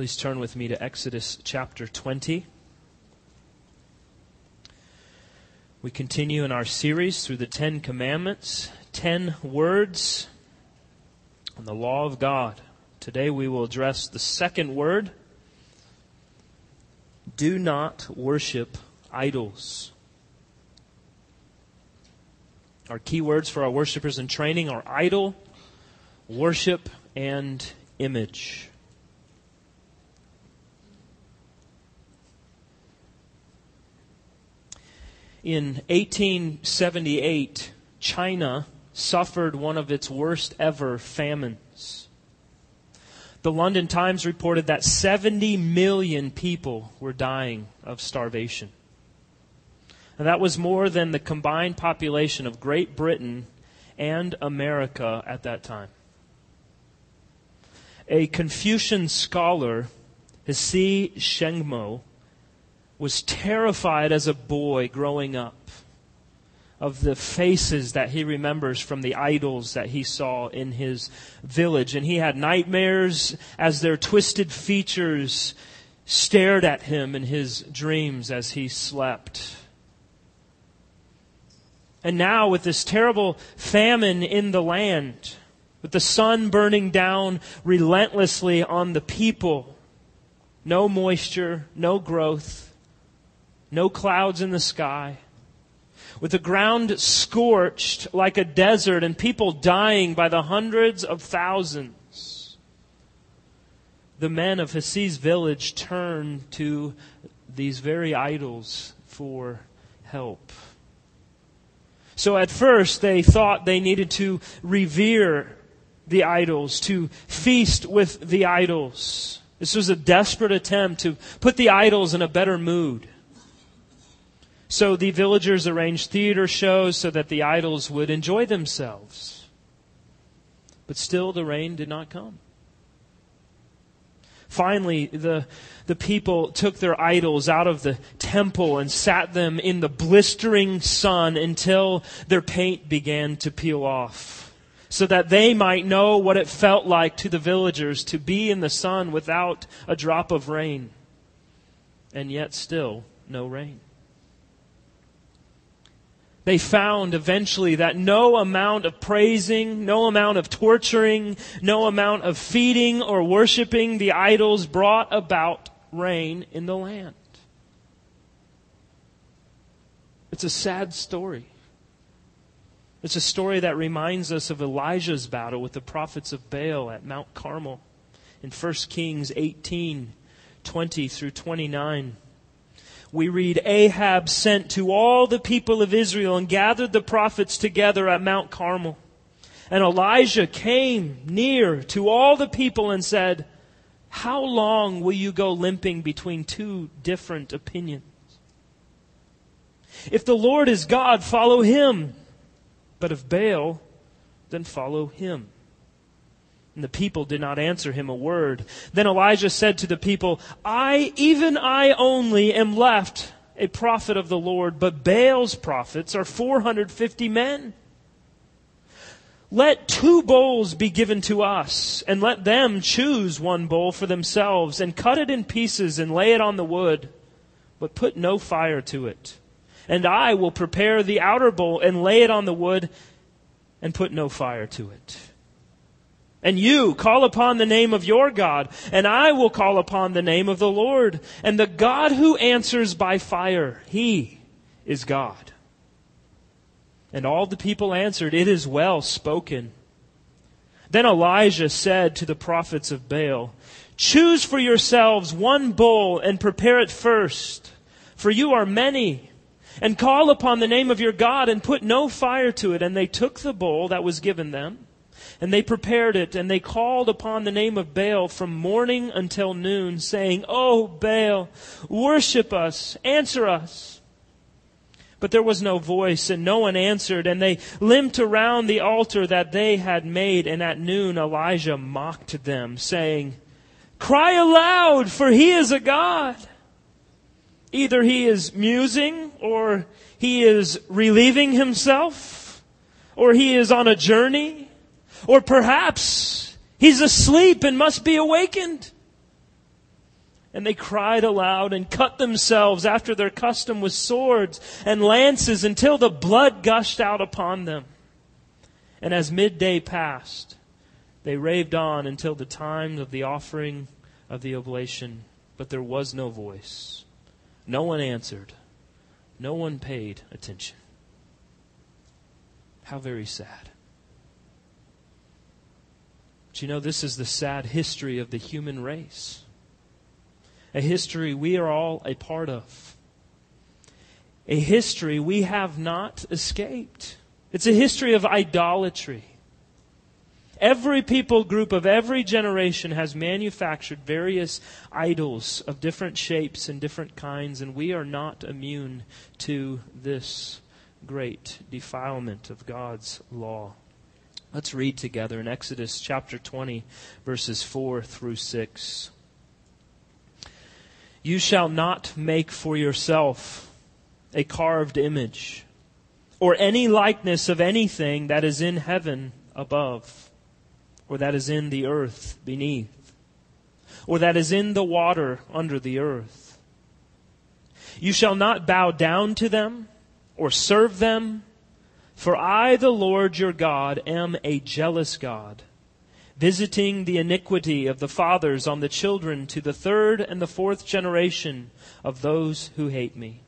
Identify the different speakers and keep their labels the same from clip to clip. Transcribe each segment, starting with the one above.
Speaker 1: Please turn with me to Exodus chapter 20. We continue in our series through the Ten Commandments, ten words on the law of God. Today we will address the second word do not worship idols. Our key words for our worshipers in training are idol, worship, and image. In 1878, China suffered one of its worst ever famines. The London Times reported that 70 million people were dying of starvation. And that was more than the combined population of Great Britain and America at that time. A Confucian scholar, Hsi Shengmo, was terrified as a boy growing up of the faces that he remembers from the idols that he saw in his village. And he had nightmares as their twisted features stared at him in his dreams as he slept. And now, with this terrible famine in the land, with the sun burning down relentlessly on the people, no moisture, no growth, no clouds in the sky, with the ground scorched like a desert and people dying by the hundreds of thousands, the men of Hsi's village turned to these very idols for help. So at first they thought they needed to revere the idols, to feast with the idols. This was a desperate attempt to put the idols in a better mood. So the villagers arranged theater shows so that the idols would enjoy themselves. But still the rain did not come. Finally, the, the people took their idols out of the temple and sat them in the blistering sun until their paint began to peel off, so that they might know what it felt like to the villagers to be in the sun without a drop of rain. And yet, still, no rain. They found eventually that no amount of praising, no amount of torturing, no amount of feeding or worshiping the idols brought about rain in the land. It's a sad story. It's a story that reminds us of Elijah's battle with the prophets of Baal at Mount Carmel in 1 Kings 18 20 through 29 we read Ahab sent to all the people of Israel and gathered the prophets together at Mount Carmel. And Elijah came near to all the people and said, How long will you go limping between two different opinions? If the Lord is God, follow him. But if Baal, then follow him. And the people did not answer him a word. Then Elijah said to the people, I, even I only, am left a prophet of the Lord, but Baal's prophets are 450 men. Let two bowls be given to us, and let them choose one bowl for themselves, and cut it in pieces and lay it on the wood, but put no fire to it. And I will prepare the outer bowl and lay it on the wood, and put no fire to it. And you call upon the name of your God, and I will call upon the name of the Lord. And the God who answers by fire, He is God. And all the people answered, It is well spoken. Then Elijah said to the prophets of Baal, Choose for yourselves one bull and prepare it first, for you are many. And call upon the name of your God and put no fire to it. And they took the bull that was given them and they prepared it, and they called upon the name of Baal from morning until noon, saying, Oh, Baal, worship us, answer us. But there was no voice, and no one answered, and they limped around the altar that they had made, and at noon Elijah mocked them, saying, Cry aloud, for he is a God. Either he is musing, or he is relieving himself, or he is on a journey, or perhaps he's asleep and must be awakened. And they cried aloud and cut themselves after their custom with swords and lances until the blood gushed out upon them. And as midday passed, they raved on until the time of the offering of the oblation, but there was no voice. No one answered. No one paid attention. How very sad. But you know, this is the sad history of the human race. A history we are all a part of. A history we have not escaped. It's a history of idolatry. Every people group of every generation has manufactured various idols of different shapes and different kinds, and we are not immune to this great defilement of God's law. Let's read together in Exodus chapter 20, verses 4 through 6. You shall not make for yourself a carved image or any likeness of anything that is in heaven above or that is in the earth beneath, or that is in the water under the earth. You shall not bow down to them or serve them, for I, the Lord your God, am a jealous God, visiting the iniquity of the fathers on the children to the third and the fourth generation of those who hate me,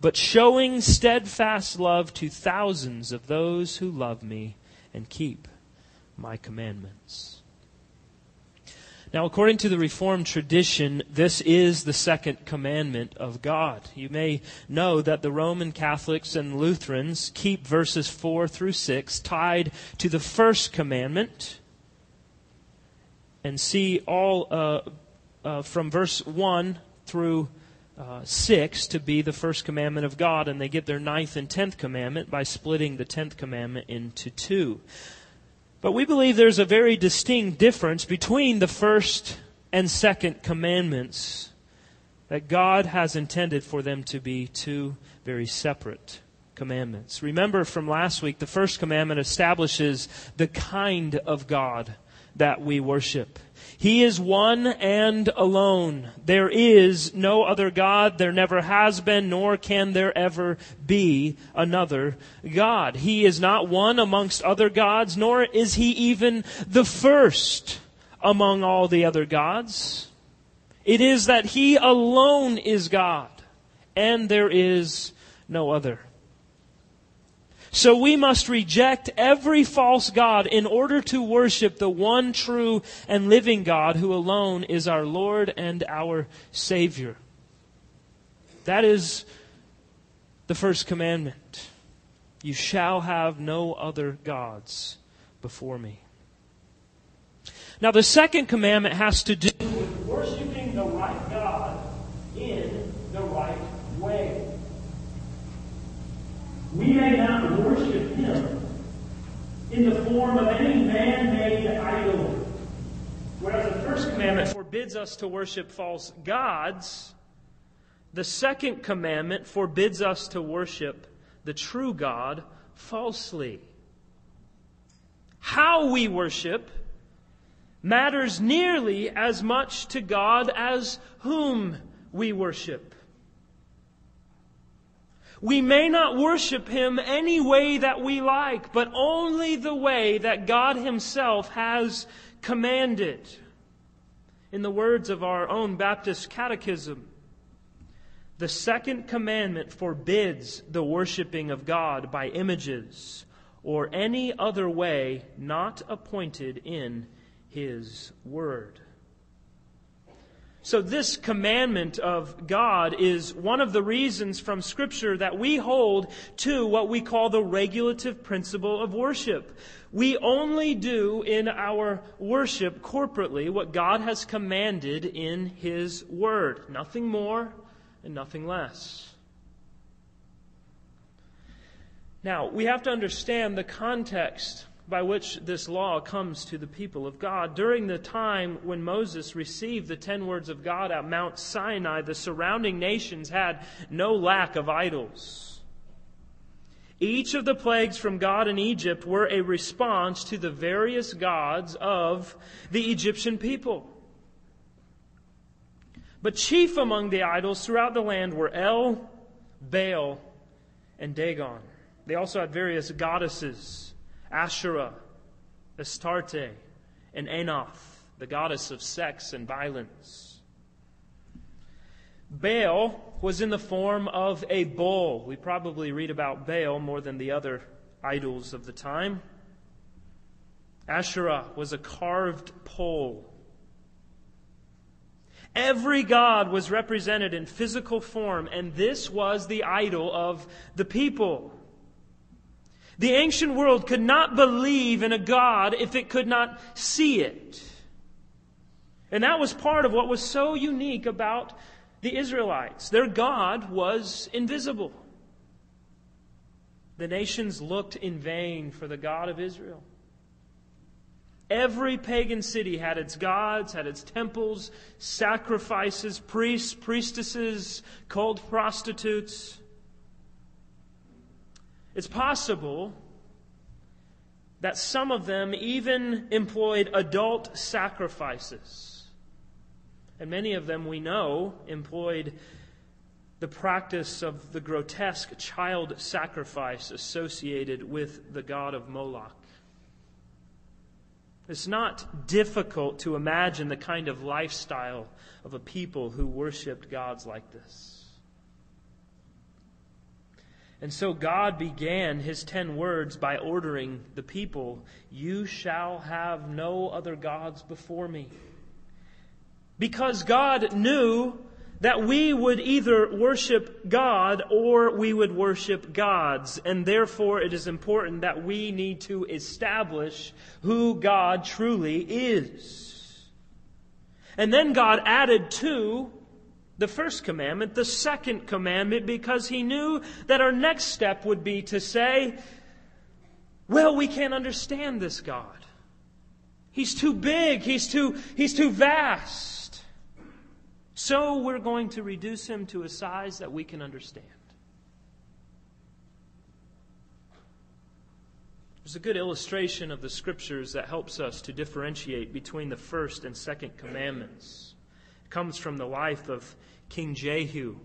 Speaker 1: but showing steadfast love to thousands of those who love me and keep my commandments. Now, according to the Reformed tradition, this is the second commandment of God. You may know that the Roman Catholics and Lutherans keep verses 4 through 6 tied to the first commandment and see all uh, uh, from verse 1 through uh, 6 to be the first commandment of God, and they get their ninth and tenth commandment by splitting the tenth commandment into two. But we believe there's a very distinct difference between the first and second commandments that God has intended for them to be two very separate commandments. Remember from last week, the first commandment establishes the kind of God that we worship. He is one and alone. There is no other God. There never has been, nor can there ever be another God. He is not one amongst other gods, nor is he even the first among all the other gods. It is that he alone is God, and there is no other. So we must reject every false God in order to worship the one true and living God who alone is our Lord and our Savior. That is the first commandment. You shall have no other gods before me. Now, the second commandment has to do with worshiping the right God in the right way. We may not worship Him in the form of any man made idol. Whereas the first commandment forbids us to worship false gods, the second commandment forbids us to worship the true God falsely. How we worship matters nearly as much to God as whom we worship. We may not worship Him any way that we like, but only the way that God Himself has commanded. In the words of our own Baptist Catechism, the second commandment forbids the worshiping of God by images or any other way not appointed in His Word. So, this commandment of God is one of the reasons from Scripture that we hold to what we call the regulative principle of worship. We only do in our worship corporately what God has commanded in His Word. Nothing more and nothing less. Now, we have to understand the context by which this law comes to the people of God. During the time when Moses received the ten words of God at Mount Sinai, the surrounding nations had no lack of idols. Each of the plagues from God in Egypt were a response to the various gods of the Egyptian people. But chief among the idols throughout the land were El, Baal, and Dagon. They also had various goddesses Asherah, Astarte, and Anath, the goddess of sex and violence. Baal was in the form of a bull. We probably read about Baal more than the other idols of the time. Asherah was a carved pole. Every god was represented in physical form, and this was the idol of the people. The ancient world could not believe in a God if it could not see it. And that was part of what was so unique about the Israelites. Their God was invisible. The nations looked in vain for the God of Israel. Every pagan city had its gods, had its temples, sacrifices, priests, priestesses, cult prostitutes. It's possible that some of them even employed adult sacrifices. And many of them, we know, employed the practice of the grotesque child sacrifice associated with the god of Moloch. It's not difficult to imagine the kind of lifestyle of a people who worshiped gods like this. And so God began his ten words by ordering the people, You shall have no other gods before me. Because God knew that we would either worship God or we would worship gods. And therefore it is important that we need to establish who God truly is. And then God added to the first commandment, the second commandment, because he knew that our next step would be to say, well, we can't understand this God. He's too big. He's too, he's too vast. So we're going to reduce him to a size that we can understand. There's a good illustration of the scriptures that helps us to differentiate between the first and second commandments. It comes from the life of King Jehu.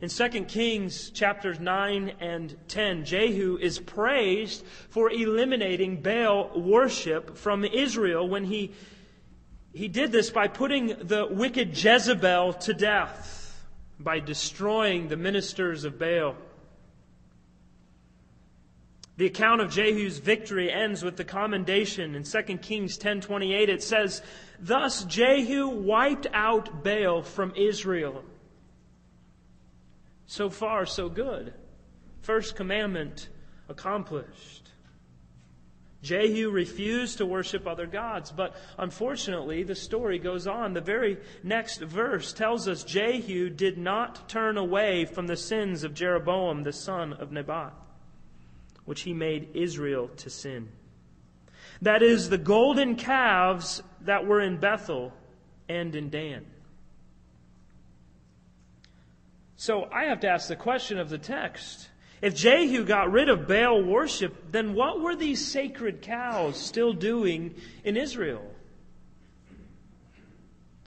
Speaker 1: In 2 Kings chapters 9 and 10, Jehu is praised for eliminating Baal worship from Israel when he, he did this by putting the wicked Jezebel to death, by destroying the ministers of Baal. The account of Jehu's victory ends with the commendation in 2 Kings 10:28 it says thus Jehu wiped out Baal from Israel. So far so good. First commandment accomplished. Jehu refused to worship other gods, but unfortunately, the story goes on. The very next verse tells us Jehu did not turn away from the sins of Jeroboam, the son of Nebat which he made Israel to sin. That is, the golden calves that were in Bethel and in Dan. So I have to ask the question of the text. If Jehu got rid of Baal worship, then what were these sacred cows still doing in Israel?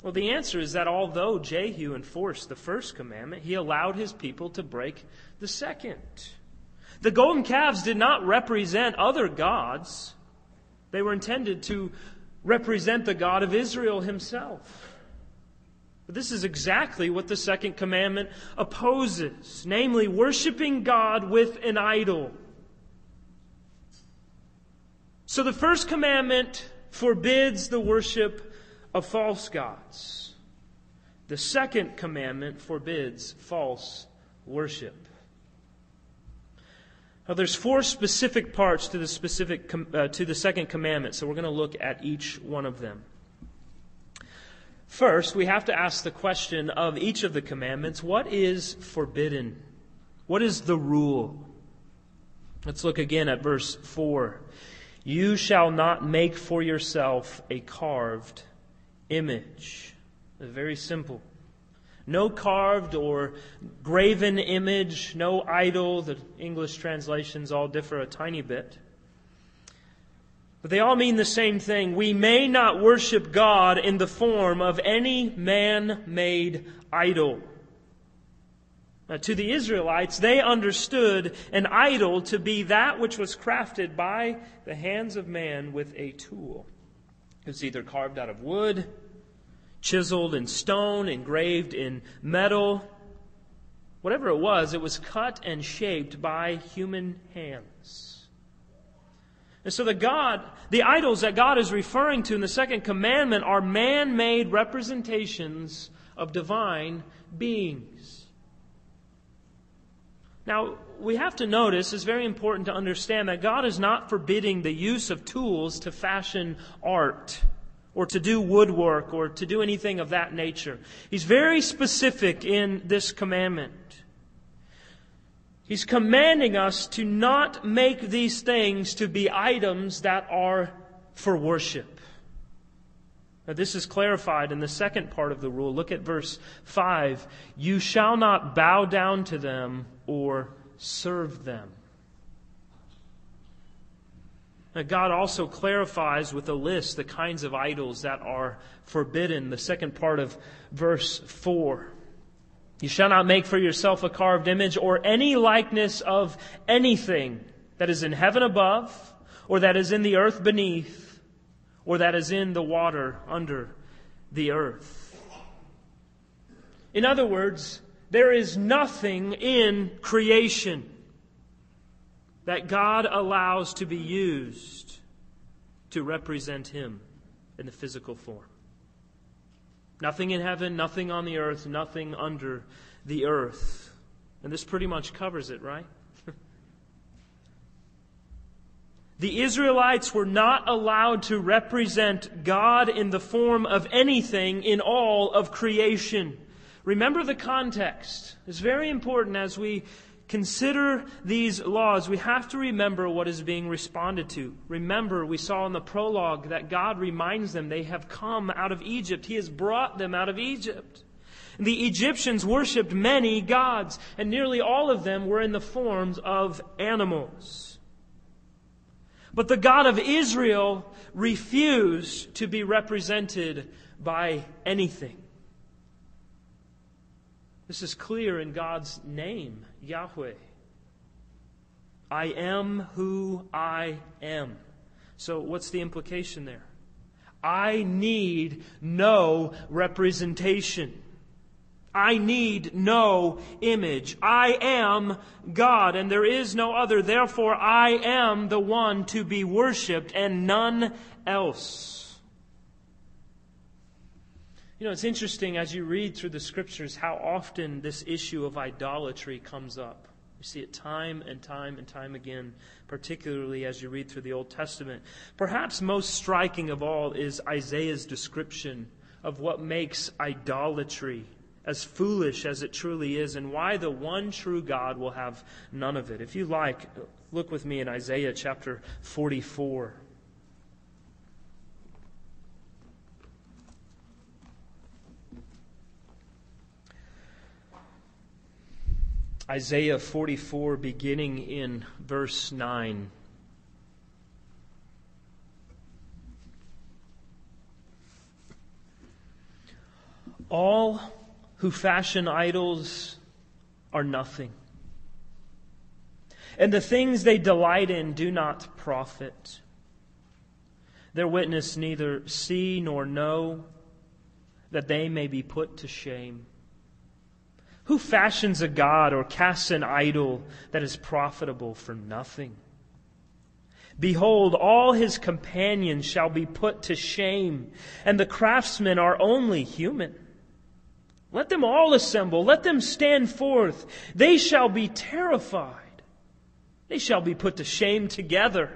Speaker 1: Well, the answer is that although Jehu enforced the first commandment, he allowed his people to break the second. The golden calves did not represent other gods. They were intended to represent the God of Israel himself. But this is exactly what the second commandment opposes, namely worshiping God with an idol. So the first commandment forbids the worship of false gods. The second commandment forbids false worship. Now, there's four specific parts to the specific uh, to the second commandment, so we're going to look at each one of them. First, we have to ask the question of each of the commandments: What is forbidden? What is the rule? Let's look again at verse four. You shall not make for yourself a carved image. Very simple. No carved or graven image, no idol. The English translations all differ a tiny bit. But they all mean the same thing. We may not worship God in the form of any man made idol. Now, to the Israelites, they understood an idol to be that which was crafted by the hands of man with a tool. It was either carved out of wood, chiseled in stone, engraved in metal. Whatever it was, it was cut and shaped by human hands. And so the God, the idols that God is referring to in the second commandment are man-made representations of divine beings. Now, we have to notice, it's very important to understand that God is not forbidding the use of tools to fashion art or to do woodwork or to do anything of that nature. He's very specific in this commandment. He's commanding us to not make these things to be items that are for worship. Now, this is clarified in the second part of the rule. Look at verse 5. You shall not bow down to them or serve them. Now, God also clarifies with a list the kinds of idols that are forbidden. The second part of verse 4. You shall not make for yourself a carved image or any likeness of anything that is in heaven above, or that is in the earth beneath, or that is in the water under the earth. In other words, there is nothing in creation that God allows to be used to represent Him in the physical form. Nothing in heaven, nothing on the earth, nothing under the earth. And this pretty much covers it, right? the Israelites were not allowed to represent God in the form of anything in all of creation. Remember the context. It's very important as we consider these laws, we have to remember what is being responded to. Remember, we saw in the prologue that God reminds them they have come out of Egypt. He has brought them out of Egypt. The Egyptians worshipped many gods, and nearly all of them were in the forms of animals. But the God of Israel refused to be represented by anything. This is clear in God's name, Yahweh. I am who I am. So, what's the implication there? I need no representation. I need no image. I am God, and there is no other. Therefore, I am the one to be worshiped, and none else. You know, it's interesting as you read through the scriptures how often this issue of idolatry comes up. You see it time and time and time again, particularly as you read through the Old Testament. Perhaps most striking of all is Isaiah's description of what makes idolatry as foolish as it truly is and why the one true God will have none of it. If you like, look with me in Isaiah chapter 44. Isaiah 44, beginning in verse 9. All who fashion idols are nothing, and the things they delight in do not profit. Their witness neither see nor know that they may be put to shame. Who fashions a god or casts an idol that is profitable for nothing? Behold, all his companions shall be put to shame, and the craftsmen are only human. Let them all assemble, let them stand forth. They shall be terrified. They shall be put to shame together.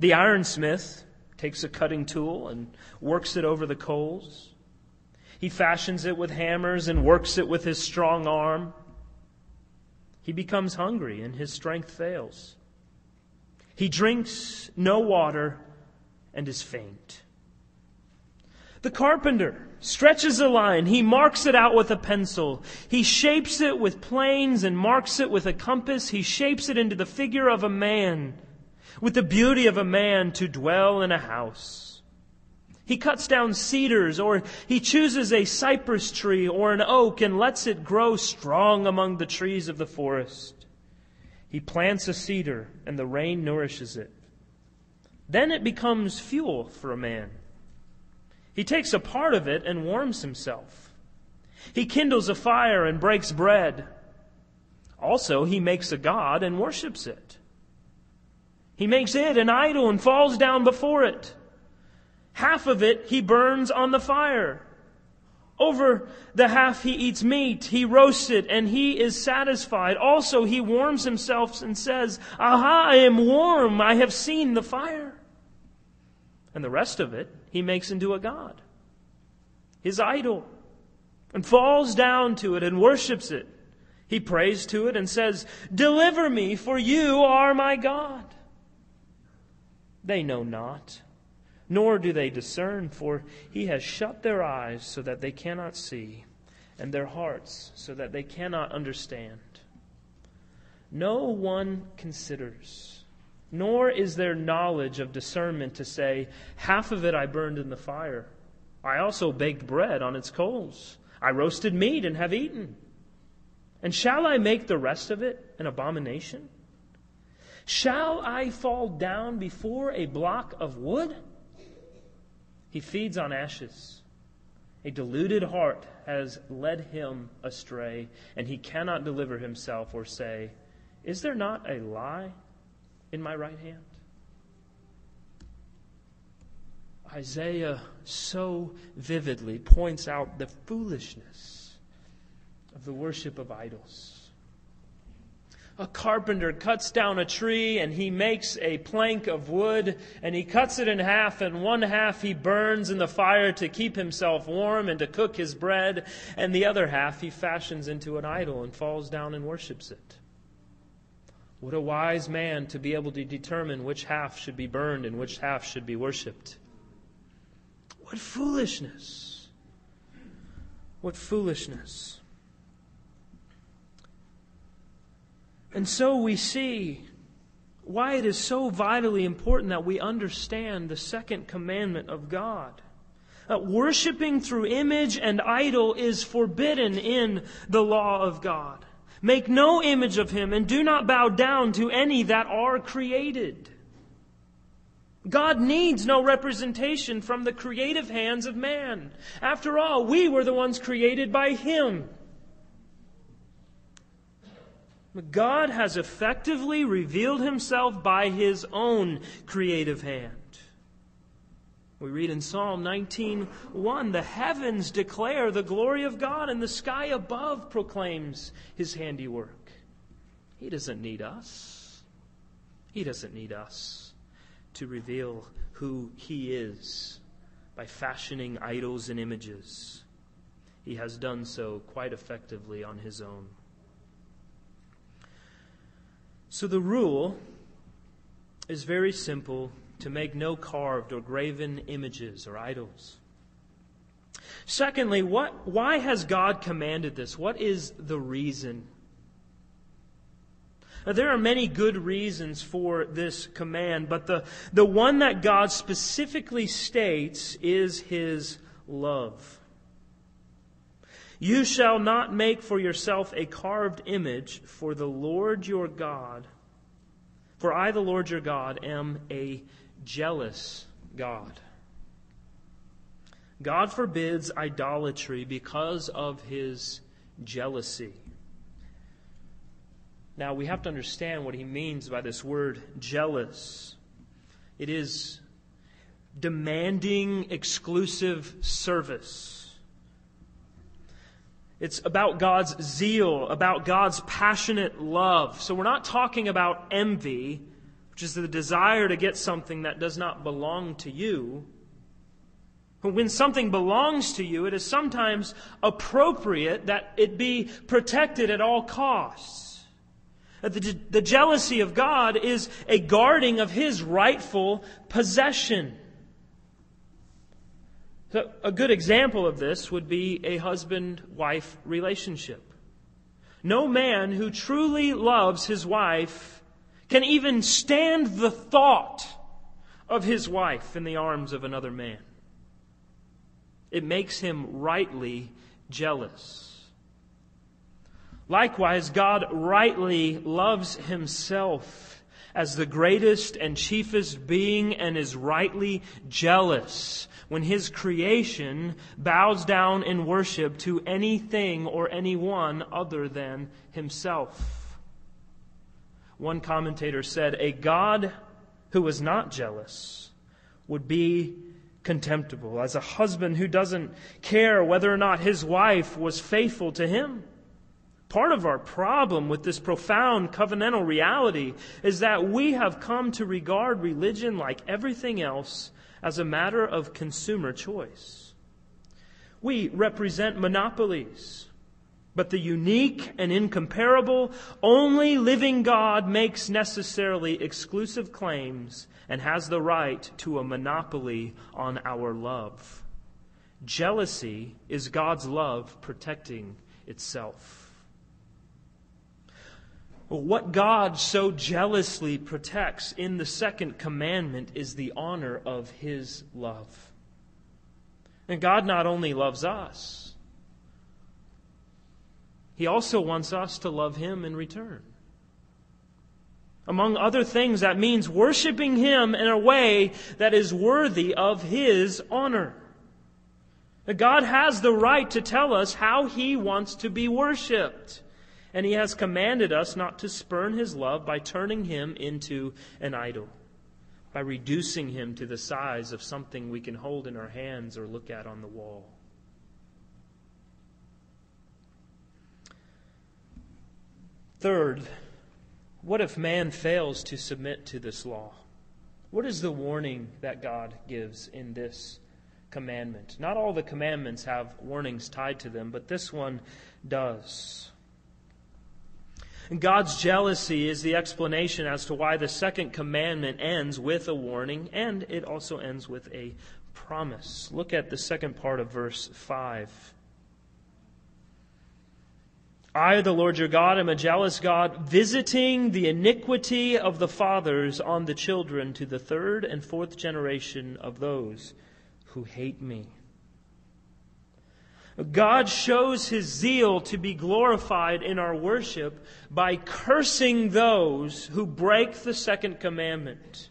Speaker 1: The ironsmith takes a cutting tool and works it over the coals. He fashions it with hammers and works it with his strong arm. He becomes hungry and his strength fails. He drinks no water and is faint. The carpenter stretches a line. He marks it out with a pencil. He shapes it with planes and marks it with a compass. He shapes it into the figure of a man. with the beauty of a man to dwell in a house. He cuts down cedars, or he chooses a cypress tree or an oak and lets it grow strong among the trees of the forest. He plants a cedar, and the rain nourishes it. Then it becomes fuel for a man. He takes a part of it and warms himself. He kindles a fire and breaks bread. Also, he makes a god and worships it. He makes it an idol and falls down before it. Half of it he burns on the fire. Over the half he eats meat, he roasts it, and he is satisfied. Also, he warms himself and says, Aha, I am warm, I have seen the fire. And the rest of it he makes into a god, his idol, and falls down to it and worships it. He prays to it and says, Deliver me, for you are my God. They know not, nor do they discern, for he has shut their eyes so that they cannot see, and their hearts so that they cannot understand. No one considers nor is there knowledge of discernment to say, Half of it I burned in the fire. I also baked bread on its coals. I roasted meat and have eaten. And shall I make the rest of it an abomination? Shall I fall down before a block of wood? He feeds on ashes. A deluded heart has led him astray, and he cannot deliver himself or say, Is there not a lie in my right hand? Isaiah so vividly points out the foolishness of the worship of idols. A carpenter cuts down a tree and he makes a plank of wood and he cuts it in half and one half he burns in the fire to keep himself warm and to cook his bread and the other half he fashions into an idol and falls down and worships it. What a wise man to be able to determine which half should be burned and which half should be worshiped. What foolishness! What foolishness. And so we see why it is so vitally important that we understand the second commandment of God. Uh, worshipping through image and idol is forbidden in the law of God. Make no image of him, and do not bow down to any that are created. God needs no representation from the creative hands of man. After all, we were the ones created by him. God has effectively revealed himself by his own creative hand. We read in Psalm 19:1, "The heavens declare the glory of God, and the sky above proclaims his handiwork." He doesn't need us. He doesn't need us to reveal who he is by fashioning idols and images. He has done so quite effectively on his own. So the rule is very simple to make no carved or graven images or idols. Secondly, what, why has God commanded this? What is the reason? Now, there are many good reasons for this command, but the, the one that God specifically states is His love. You shall not make for yourself a carved image, for the Lord your God, for I, the Lord your God, am a jealous God. God forbids idolatry because of his jealousy. Now, we have to understand what he means by this word jealous. It is demanding exclusive service. It's about God's zeal, about God's passionate love. So we're not talking about envy which is the desire to get something that does not belong to you. When something belongs to you, it is sometimes appropriate that it be protected at all costs. Uh, the, the jealousy of God is a guarding of His rightful possession. So a good example of this would be a husband wife relationship. No man who truly loves his wife can even stand the thought of his wife in the arms of another man. It makes him rightly jealous. Likewise, God rightly loves himself as the greatest and chiefest being and is rightly jealous when his creation bows down in worship to anything or anyone other than himself. One commentator said, A God who was not jealous would be contemptible, as a husband who doesn't care whether or not his wife was faithful to him. Part of our problem with this profound covenantal reality is that we have come to regard religion like everything else as a matter of consumer choice. We represent monopolies, but the unique and incomparable, only living God makes necessarily exclusive claims and has the right to a monopoly on our love. Jealousy is God's love protecting itself. What God so jealously protects in the second commandment is the honor of His love. And God not only loves us, He also wants us to love Him in return. Among other things, that means worshiping Him in a way that is worthy of His honor. God has the right to tell us how He wants to be worshiped. And he has commanded us not to spurn his love by turning him into an idol, by reducing him to the size of something we can hold in our hands or look at on the wall. Third, what if man fails to submit to this law? What is the warning that God gives in this commandment? Not all the commandments have warnings tied to them, but this one does. God's jealousy is the explanation as to why the second commandment ends with a warning and it also ends with a promise. Look at the second part of verse 5. I, the Lord your God, am a jealous God, visiting the iniquity of the fathers on the children to the third and fourth generation of those who hate me God shows his zeal to be glorified in our worship by cursing those who break the second commandment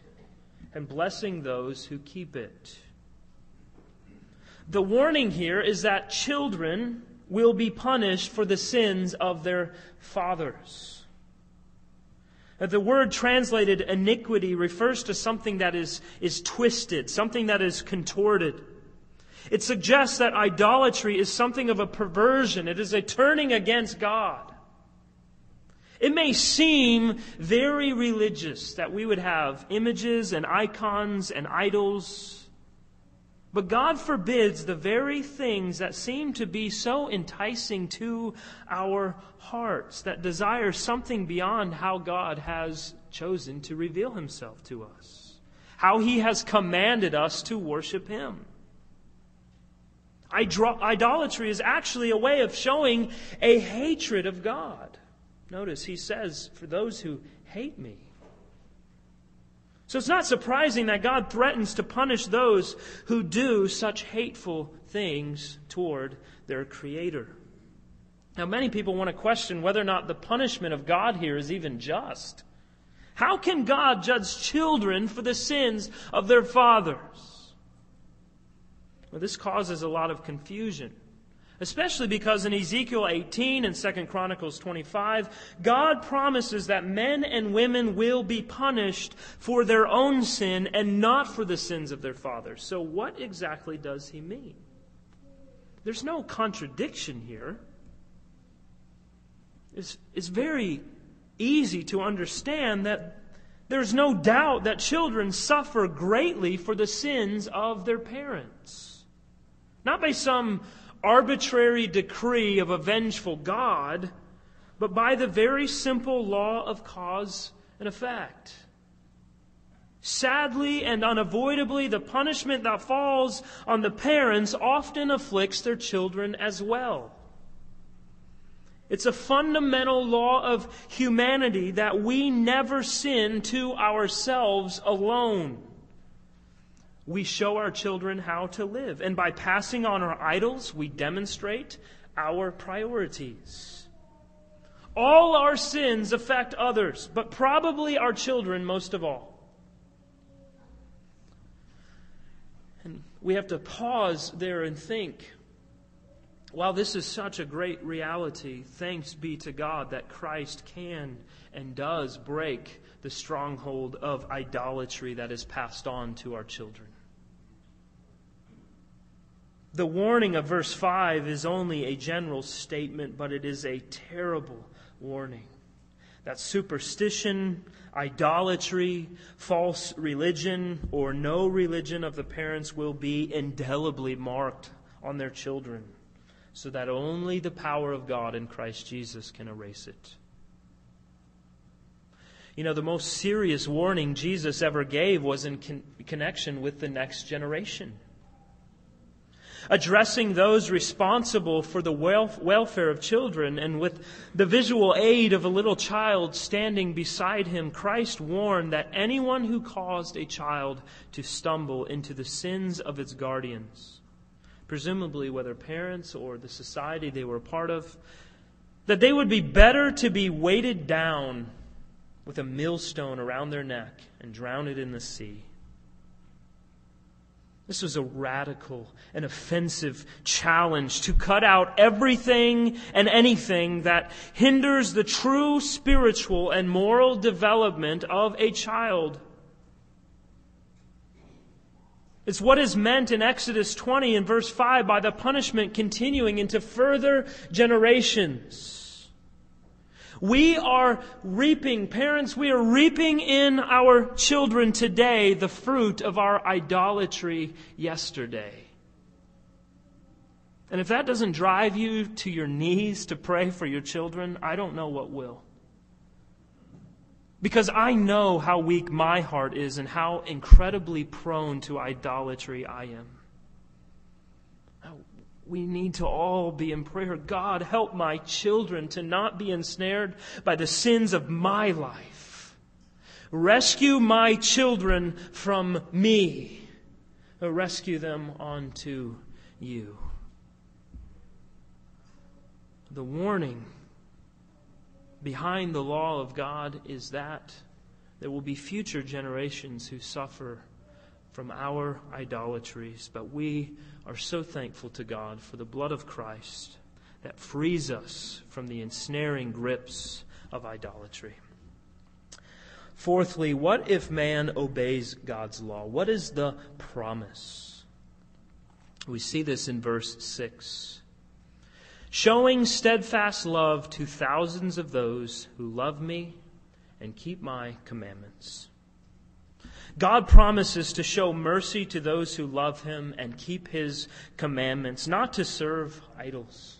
Speaker 1: and blessing those who keep it. The warning here is that children will be punished for the sins of their fathers. The word translated iniquity refers to something that is, is twisted, something that is contorted. It suggests that idolatry is something of a perversion. It is a turning against God. It may seem very religious that we would have images and icons and idols, but God forbids the very things that seem to be so enticing to our hearts, that desire something beyond how God has chosen to reveal himself to us, how he has commanded us to worship him. Idolatry is actually a way of showing a hatred of God. Notice he says, for those who hate me. So it's not surprising that God threatens to punish those who do such hateful things toward their Creator. Now, many people want to question whether or not the punishment of God here is even just. How can God judge children for the sins of their fathers? Well, this causes a lot of confusion. Especially because in Ezekiel 18 and 2 Chronicles 25, God promises that men and women will be punished for their own sin and not for the sins of their fathers. So, what exactly does he mean? There's no contradiction here. It's, it's very easy to understand that there's no doubt that children suffer greatly for the sins of their parents. Not by some arbitrary decree of a vengeful God, but by the very simple law of cause and effect. Sadly and unavoidably, the punishment that falls on the parents often afflicts their children as well. It's a fundamental law of humanity that we never sin to ourselves alone. We show our children how to live, and by passing on our idols, we demonstrate our priorities. All our sins affect others, but probably our children most of all. And we have to pause there and think while this is such a great reality, thanks be to God that Christ can and does break the stronghold of idolatry that is passed on to our children. The warning of verse 5 is only a general statement, but it is a terrible warning. That superstition, idolatry, false religion, or no religion of the parents will be indelibly marked on their children so that only the power of God in Christ Jesus can erase it. You know, the most serious warning Jesus ever gave was in con- connection with the next generation. Addressing those responsible for the welfare of children, and with the visual aid of a little child standing beside him, Christ warned that anyone who caused a child to stumble into the sins of its guardians presumably whether parents or the society they were a part of, that they would be better to be weighted down with a millstone around their neck and drowned in the sea. This was a radical and offensive challenge to cut out everything and anything that hinders the true spiritual and moral development of a child. It's what is meant in Exodus 20 and verse 5 by the punishment continuing into further generations. We are reaping, parents, we are reaping in our children today the fruit of our idolatry yesterday. And if that doesn't drive you to your knees to pray for your children, I don't know what will. Because I know how weak my heart is and how incredibly prone to idolatry I am. We need to all be in prayer. God, help my children to not be ensnared by the sins of my life. Rescue my children from me. Uh, rescue them unto you. The warning behind the law of God is that there will be future generations who suffer from our idolatries. But we are so thankful to God for the blood of Christ that frees us from the ensnaring grips of idolatry. Fourthly, what if man obeys God's law? What is the promise? We see this in verse 6 showing steadfast love to thousands of those who love me and keep my commandments. God promises to show mercy to those who love him and keep his commandments, not to serve idols.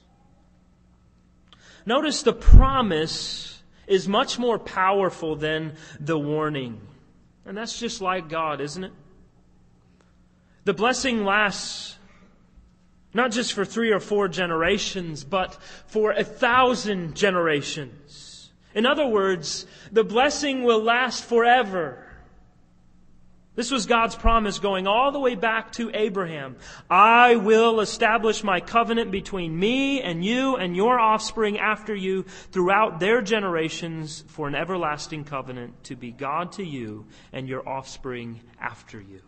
Speaker 1: Notice the promise is much more powerful than the warning. And that's just like God, isn't it? The blessing lasts not just for three or four generations, but for a thousand generations. In other words, the blessing will last forever. This was God's promise going all the way back to Abraham. I will establish my covenant between me and you and your offspring after you throughout their generations for an everlasting covenant to be God to you and your offspring after you.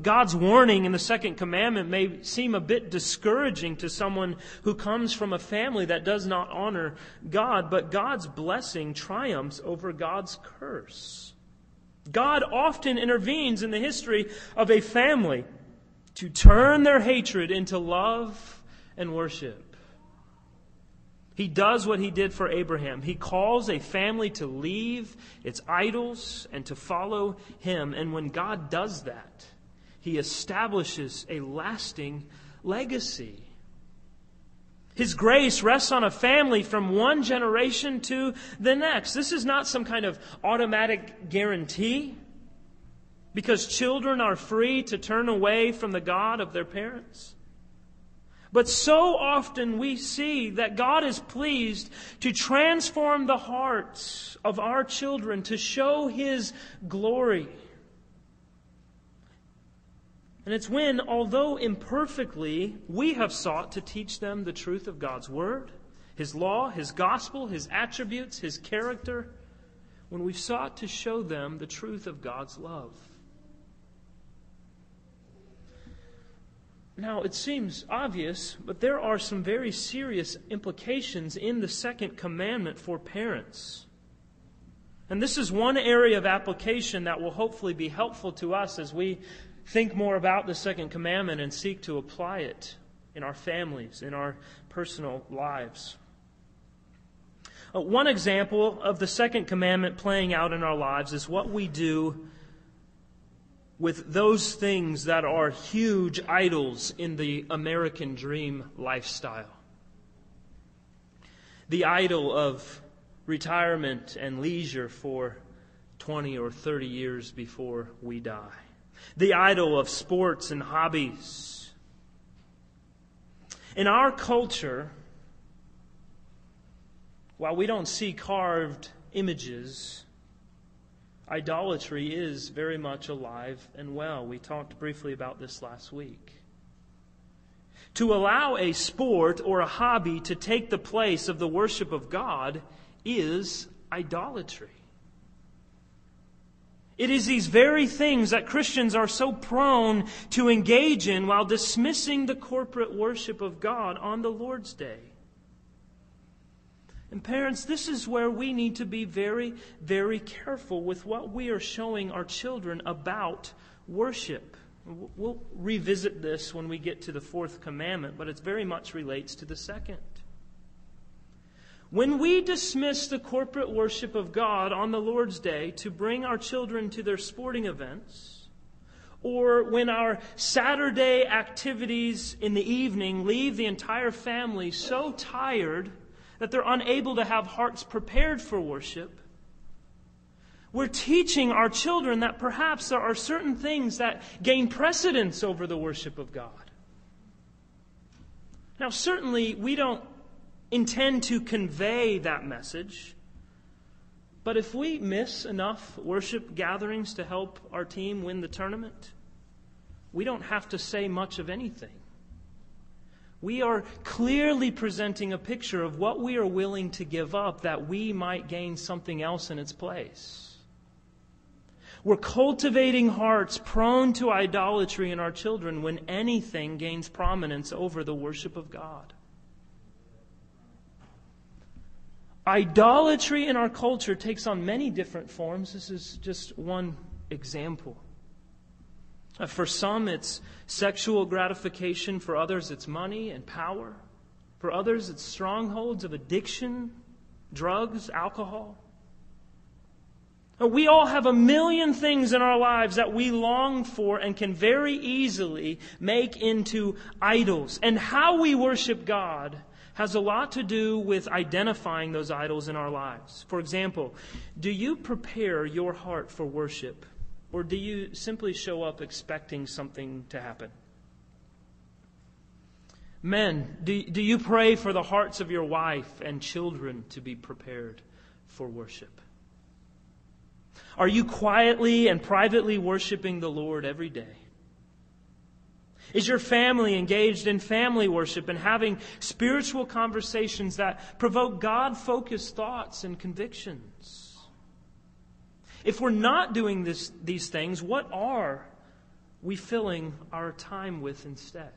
Speaker 1: God's warning in the second commandment may seem a bit discouraging to someone who comes from a family that does not honor God, but God's blessing triumphs over God's curse. God often intervenes in the history of a family to turn their hatred into love and worship. He does what he did for Abraham. He calls a family to leave its idols and to follow him. And when God does that, he establishes a lasting legacy. His grace rests on a family from one generation to the next. This is not some kind of automatic guarantee because children are free to turn away from the God of their parents. But so often we see that God is pleased to transform the hearts of our children to show His glory. And it's when, although imperfectly, we have sought to teach them the truth of God's Word, His law, His gospel, His attributes, His character, when we've sought to show them the truth of God's love. Now, it seems obvious, but there are some very serious implications in the second commandment for parents. And this is one area of application that will hopefully be helpful to us as we think more about the second commandment and seek to apply it in our families, in our personal lives. Uh, one example of the second commandment playing out in our lives is what we do with those things that are huge idols in the American dream lifestyle. The idol of retirement and leisure for 20 or 30 years before we die. The idol of sports and hobbies. In our culture, while we don't see carved images, idolatry is very much alive and well. We talked briefly about this last week. To allow a sport or a hobby to take the place of the worship of God is idolatry. It is these very things that Christians are so prone to engage in while dismissing the corporate worship of God on the Lord's Day. And parents, this is where we need to be very, very careful with what we are showing our children about worship. We'll revisit this when we get to the fourth commandment, but it very much relates to the second. When we dismiss the corporate worship of God on the Lord's Day to bring our children to their sporting events, or when our Saturday activities in the evening leave the entire family so tired that they're unable to have hearts prepared for worship. We're teaching our children that perhaps there are certain things that gain precedence over the worship of God. Now, certainly, we don't intend to convey that message. But if we miss enough worship gatherings to help our team win the tournament, we don't have to say much of anything. We are clearly presenting a picture of what we are willing to give up that we might gain something else in its place. We're cultivating hearts prone to idolatry in our children when anything gains prominence over the worship of God. Idolatry in our culture takes on many different forms. This is just one example. Uh, for some, it's sexual gratification. For others, it's money and power. For others, it's strongholds of addiction, drugs, alcohol. Uh, we all have a million things in our lives that we long for and can very easily make into idols. And how we worship God has a lot to do with identifying those idols in our lives. For example, do you prepare your heart for worship or do you simply show up expecting something to happen? Men, do, do you pray for the hearts of your wife and children to be prepared for worship? Are you quietly and privately worshiping the Lord every day? Is your family engaged in family worship and having spiritual conversations that provoke God focused thoughts and convictions? If we're not doing this, these things, what are we filling our time with instead?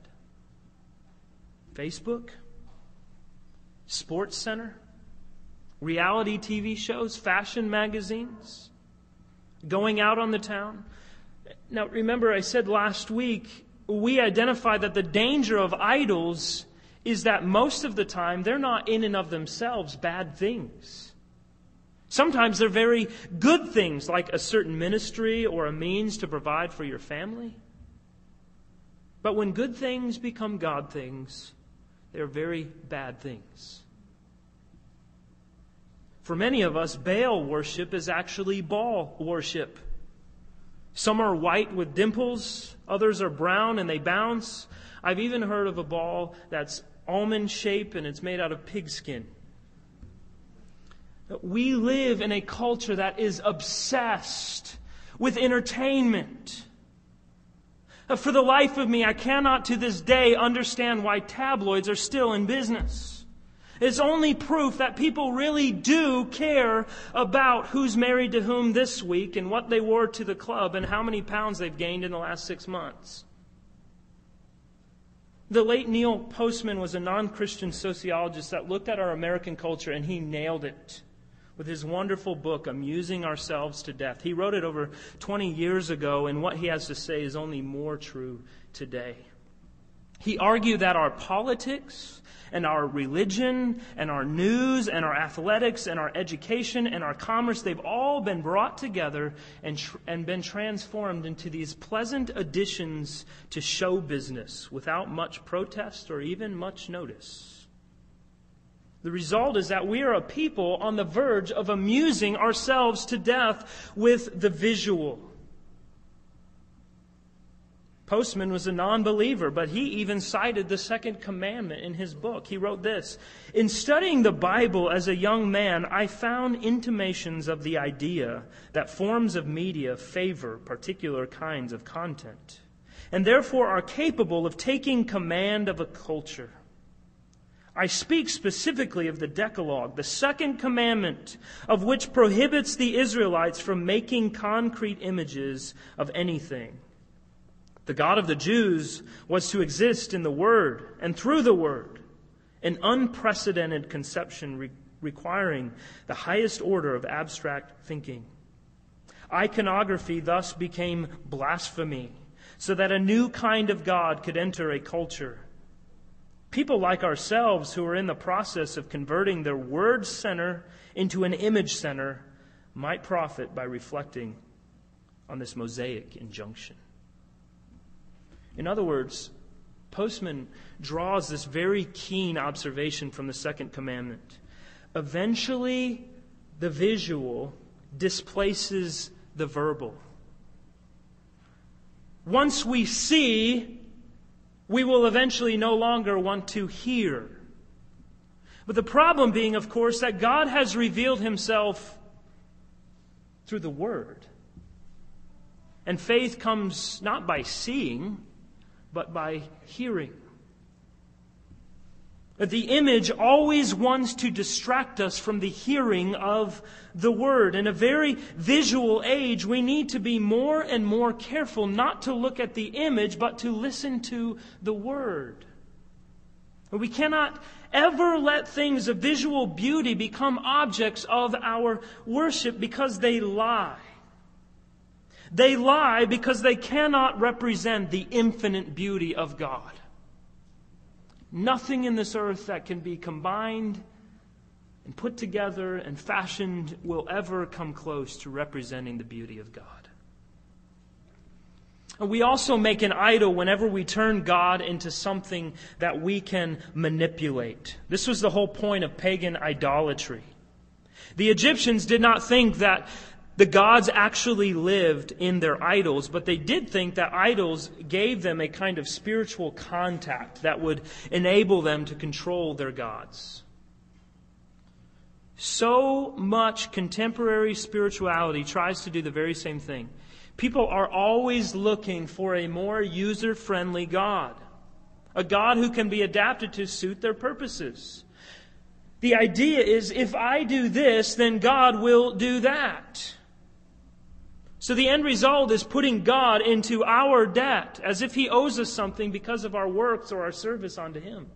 Speaker 1: Facebook? Sports Center? Reality TV shows? Fashion magazines? Going out on the town? Now, remember, I said last week, we identify that the danger of idols is that most of the time they're not in and of themselves bad things. Sometimes they're very good things, like a certain ministry or a means to provide for your family. But when good things become God things, they're very bad things. For many of us, Baal worship is actually ball worship. Some are white with dimples, others are brown and they bounce. I've even heard of a ball that's almond shaped and it's made out of pigskin. We live in a culture that is obsessed with entertainment. For the life of me, I cannot to this day understand why tabloids are still in business. It's only proof that people really do care about who's married to whom this week and what they wore to the club and how many pounds they've gained in the last six months. The late Neil Postman was a non Christian sociologist that looked at our American culture and he nailed it with his wonderful book, Amusing Ourselves to Death. He wrote it over 20 years ago, and what he has to say is only more true today. He argued that our politics and our religion and our news and our athletics and our education and our commerce, they've all been brought together and, tr- and been transformed into these pleasant additions to show business without much protest or even much notice. The result is that we are a people on the verge of amusing ourselves to death with the visual. Postman was a non believer, but he even cited the second commandment in his book. He wrote this In studying the Bible as a young man, I found intimations of the idea that forms of media favor particular kinds of content, and therefore are capable of taking command of a culture. I speak specifically of the Decalogue, the second commandment of which prohibits the Israelites from making concrete images of anything. The God of the Jews was to exist in the Word and through the Word, an unprecedented conception re- requiring the highest order of abstract thinking. Iconography thus became blasphemy, so that a new kind of God could enter a culture People like ourselves who are in the process of converting their word center into an image center might profit by reflecting on this Mosaic injunction. In other words, Postman draws this very keen observation from the second commandment. Eventually, the visual displaces the verbal. Once we see, we will eventually no longer want to hear. But the problem being, of course, that God has revealed himself through the Word. And faith comes not by seeing, but by hearing. The image always wants to distract us from the hearing of the Word. In a very visual age, we need to be more and more careful not to look at the image, but to listen to the Word. We cannot ever let things of visual beauty become objects of our worship because they lie. They lie because they cannot represent the infinite beauty of God. Nothing in this earth that can be combined and put together and fashioned will ever come close to representing the beauty of God. We also make an idol whenever we turn God into something that we can manipulate. This was the whole point of pagan idolatry. The Egyptians did not think that the gods actually lived in their idols, but they did think that idols gave them a kind of spiritual contact that would enable them to control their gods. So much contemporary spirituality tries to do the very same thing. People are always looking for a more user friendly God, a God who can be adapted to suit their purposes. The idea is if I do this, then God will do that. So the end result is putting God into our debt as if He owes us something because of our works or our service unto Him.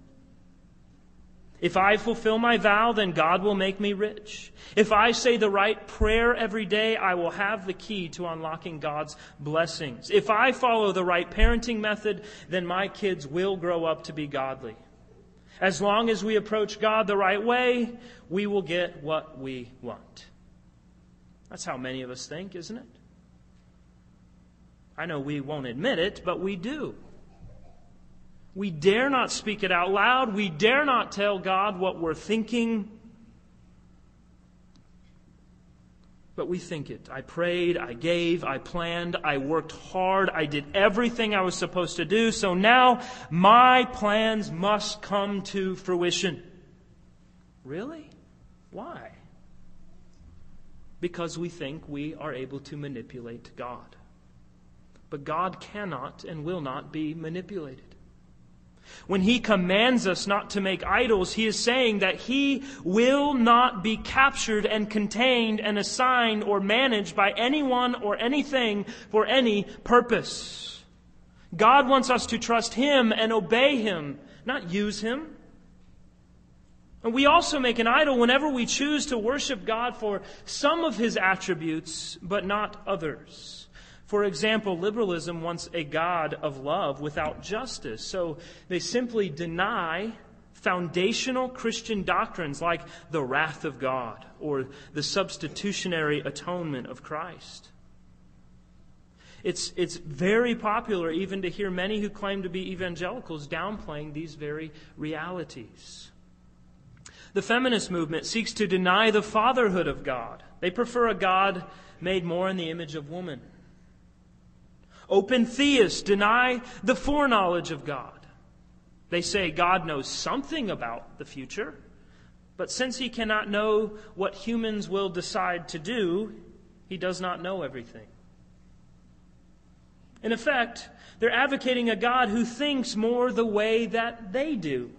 Speaker 1: If I fulfill my vow, then God will make me rich. If I say the right prayer every day, I will have the key to unlocking God's blessings. If I follow the right parenting method, then my kids will grow up to be godly. As long as we approach God the right way, we will get what we want. That's how many of us think, isn't it? I know we won't admit it, but we do. We dare not speak it out loud. We dare not tell God what we're thinking. but we think it. I prayed, I gave, I planned, I worked hard, I did everything I was supposed to do, so now my plans must come to fruition. Really? Why? Because we think we are able to manipulate God. But God cannot and will not be manipulated. When he commands us not to make idols, he is saying that he will not be captured and contained and assigned or managed by anyone or anything for any purpose. God wants us to trust him and obey him, not use him. And we also make an idol whenever we choose to worship God for some of his attributes, but not others. For example, liberalism wants a God of love without justice. So they simply deny foundational Christian doctrines like the wrath of God or the substitutionary atonement of Christ. It's, it's very popular even to hear many who claim to be evangelicals downplaying these very realities. The feminist movement seeks to deny the fatherhood of God. They prefer a God made more in the image of woman. Open theists deny the foreknowledge of God. They say God knows something about the future, but since he cannot know what humans will decide to do, he does not know everything. In effect, they're advocating a God who thinks more the way that they do.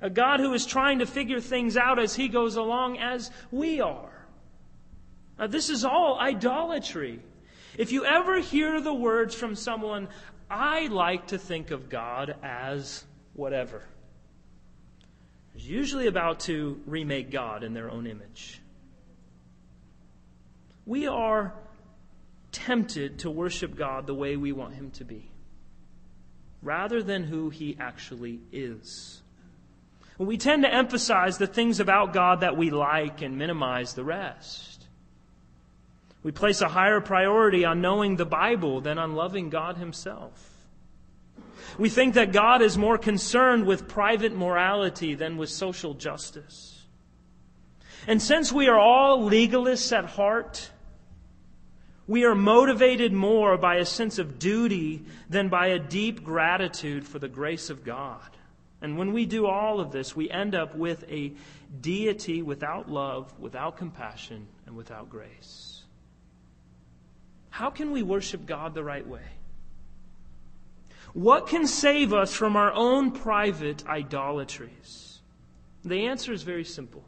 Speaker 1: A God who is trying to figure things out as he goes along as we are. Now, this is all idolatry. If you ever hear the words from someone, I like to think of God as whatever, it's usually about to remake God in their own image. We are tempted to worship God the way we want Him to be, rather than who He actually is. We tend to emphasize the things about God that we like and minimize the rest. We place a higher priority on knowing the Bible than on loving God Himself. We think that God is more concerned with private morality than with social justice. And since we are all legalists at heart, we are motivated more by a sense of duty than by a deep gratitude for the grace of God. And when we do all of this, we end up with a deity without love, without compassion, and without grace. How can we worship God the right way? What can save us from our own private idolatries? The answer is very simple.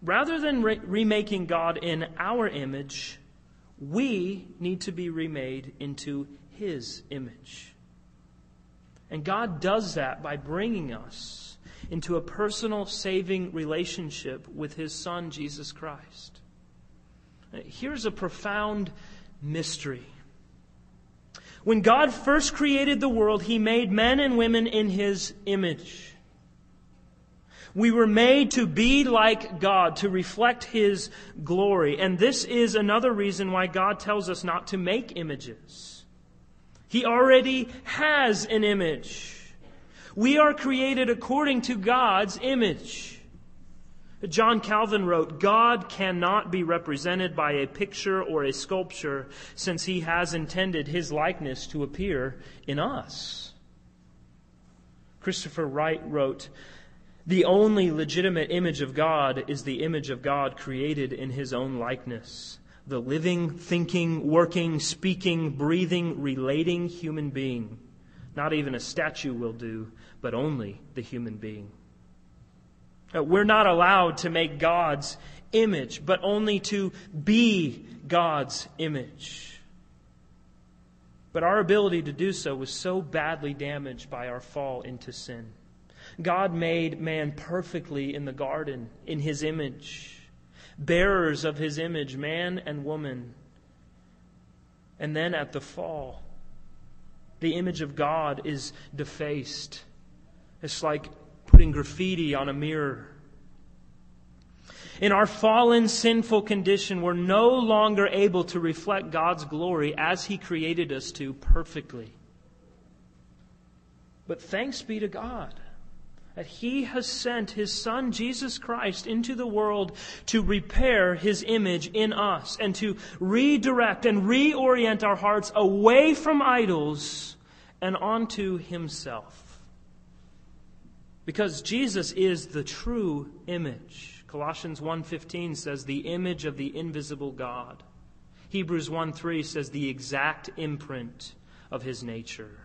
Speaker 1: Rather than re- remaking God in our image, we need to be remade into His image. And God does that by bringing us into a personal saving relationship with His Son, Jesus Christ. Here's a profound mystery. When God first created the world, He made men and women in His image. We were made to be like God, to reflect His glory. And this is another reason why God tells us not to make images. He already has an image. We are created according to God's image. John Calvin wrote, God cannot be represented by a picture or a sculpture since he has intended his likeness to appear in us. Christopher Wright wrote, the only legitimate image of God is the image of God created in his own likeness. The living, thinking, working, speaking, breathing, relating human being. Not even a statue will do, but only the human being. Uh, we're not allowed to make God's image, but only to be God's image. But our ability to do so was so badly damaged by our fall into sin. God made man perfectly in the garden, in his image, bearers of his image, man and woman. And then at the fall, the image of God is defaced. It's like putting graffiti on a mirror. In our fallen, sinful condition, we're no longer able to reflect God's glory as He created us to perfectly. But thanks be to God. that He has sent His Son, Jesus Christ, into the world to repair His image in us and to redirect and reorient our hearts away from idols and onto Himself. Because Jesus is the true image. Colossians 1:15 says the image of the invisible God. Hebrews 1:3 says the exact imprint of his nature.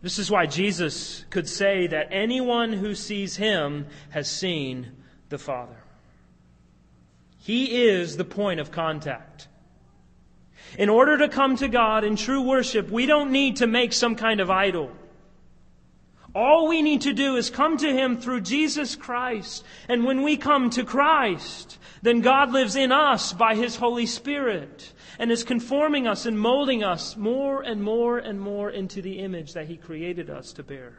Speaker 1: This is why Jesus could say that anyone who sees him has seen the Father. He is the point of contact. In order to come to God in true worship, we don't need to make some kind of idol. All we need to do is come to Him through Jesus Christ. And when we come to Christ, then God lives in us by His Holy Spirit and is conforming us and molding us more and more and more into the image that He created us to bear.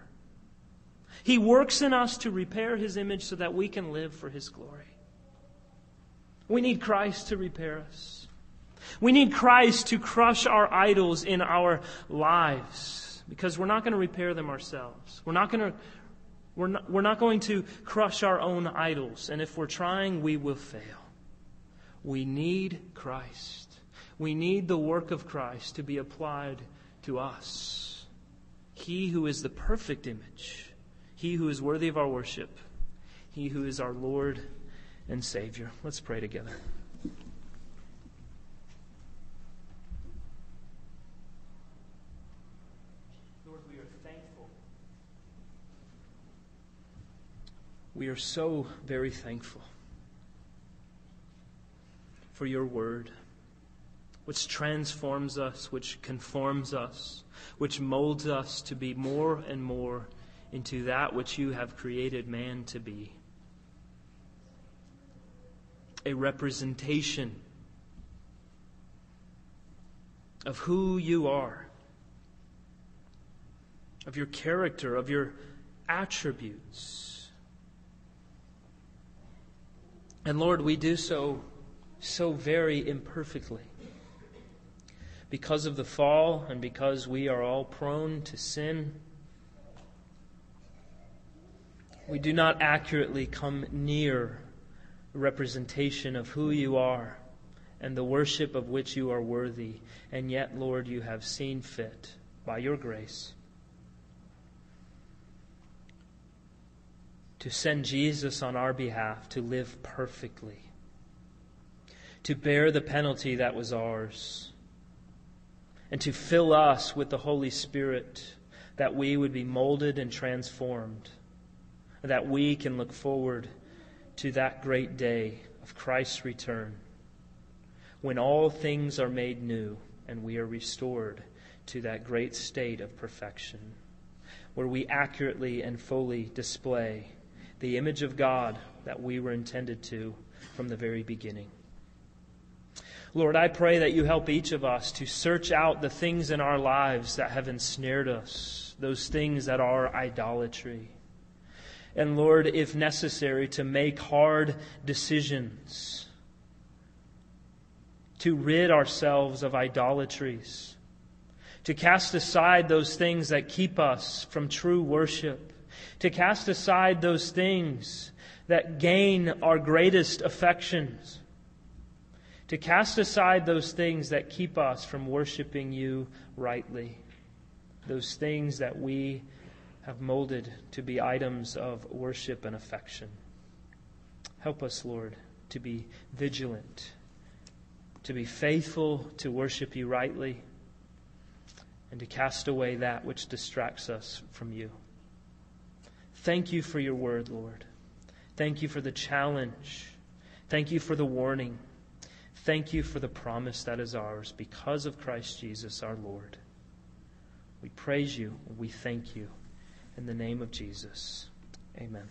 Speaker 1: He works in us to repair His image so that we can live for His glory. We need Christ to repair us. We need Christ to crush our idols in our lives because we're not going to repair them ourselves. We're not going to we're not, we're not going to crush our own idols, and if we're trying, we will fail. We need Christ. We need the work of Christ to be applied to us. He who is the perfect image, He who is worthy of our worship, He who is our Lord and Savior. Let's pray together. Lord, we are thankful. We are so very thankful for your word which transforms us, which conforms us, which molds us to be more and more into that which you have created man to be a representation of who you are, of your character, of your attributes. And Lord, we do so so very imperfectly because of the fall and because we are all prone to sin, we do not accurately come near representation of who you are and the worship of which you are worthy. And yet, Lord, you have seen fit by your grace to send Jesus on our behalf to live perfectly, to bear the penalty that was ours and to fill us with the Holy Spirit that we would be molded and transformed, that we can look forward to that great day of Christ's return when all things are made new and we are restored to that great state of perfection, where we accurately and fully display the image of God that we were intended to from the very beginning. Lord, I pray that you help each of us to search out the things in our lives that have ensnared us, those things that are idolatry. And Lord, if necessary, to make hard decisions, to rid ourselves of idolatries, to cast aside those things that keep us from true worship, to cast aside those things that gain our greatest affections to cast aside those things that keep us from worshiping you rightly, those things that we have molded to be items of worship and affection. Help us, Lord, to be vigilant, to be faithful to worship you rightly, and to cast away that which distracts us from you. Thank you for your word, Lord. Thank you for the challenge. Thank you for the warning. Thank you for the promise that is ours because of Christ Jesus our Lord. We praise you. We thank you. In the name of Jesus. Amen.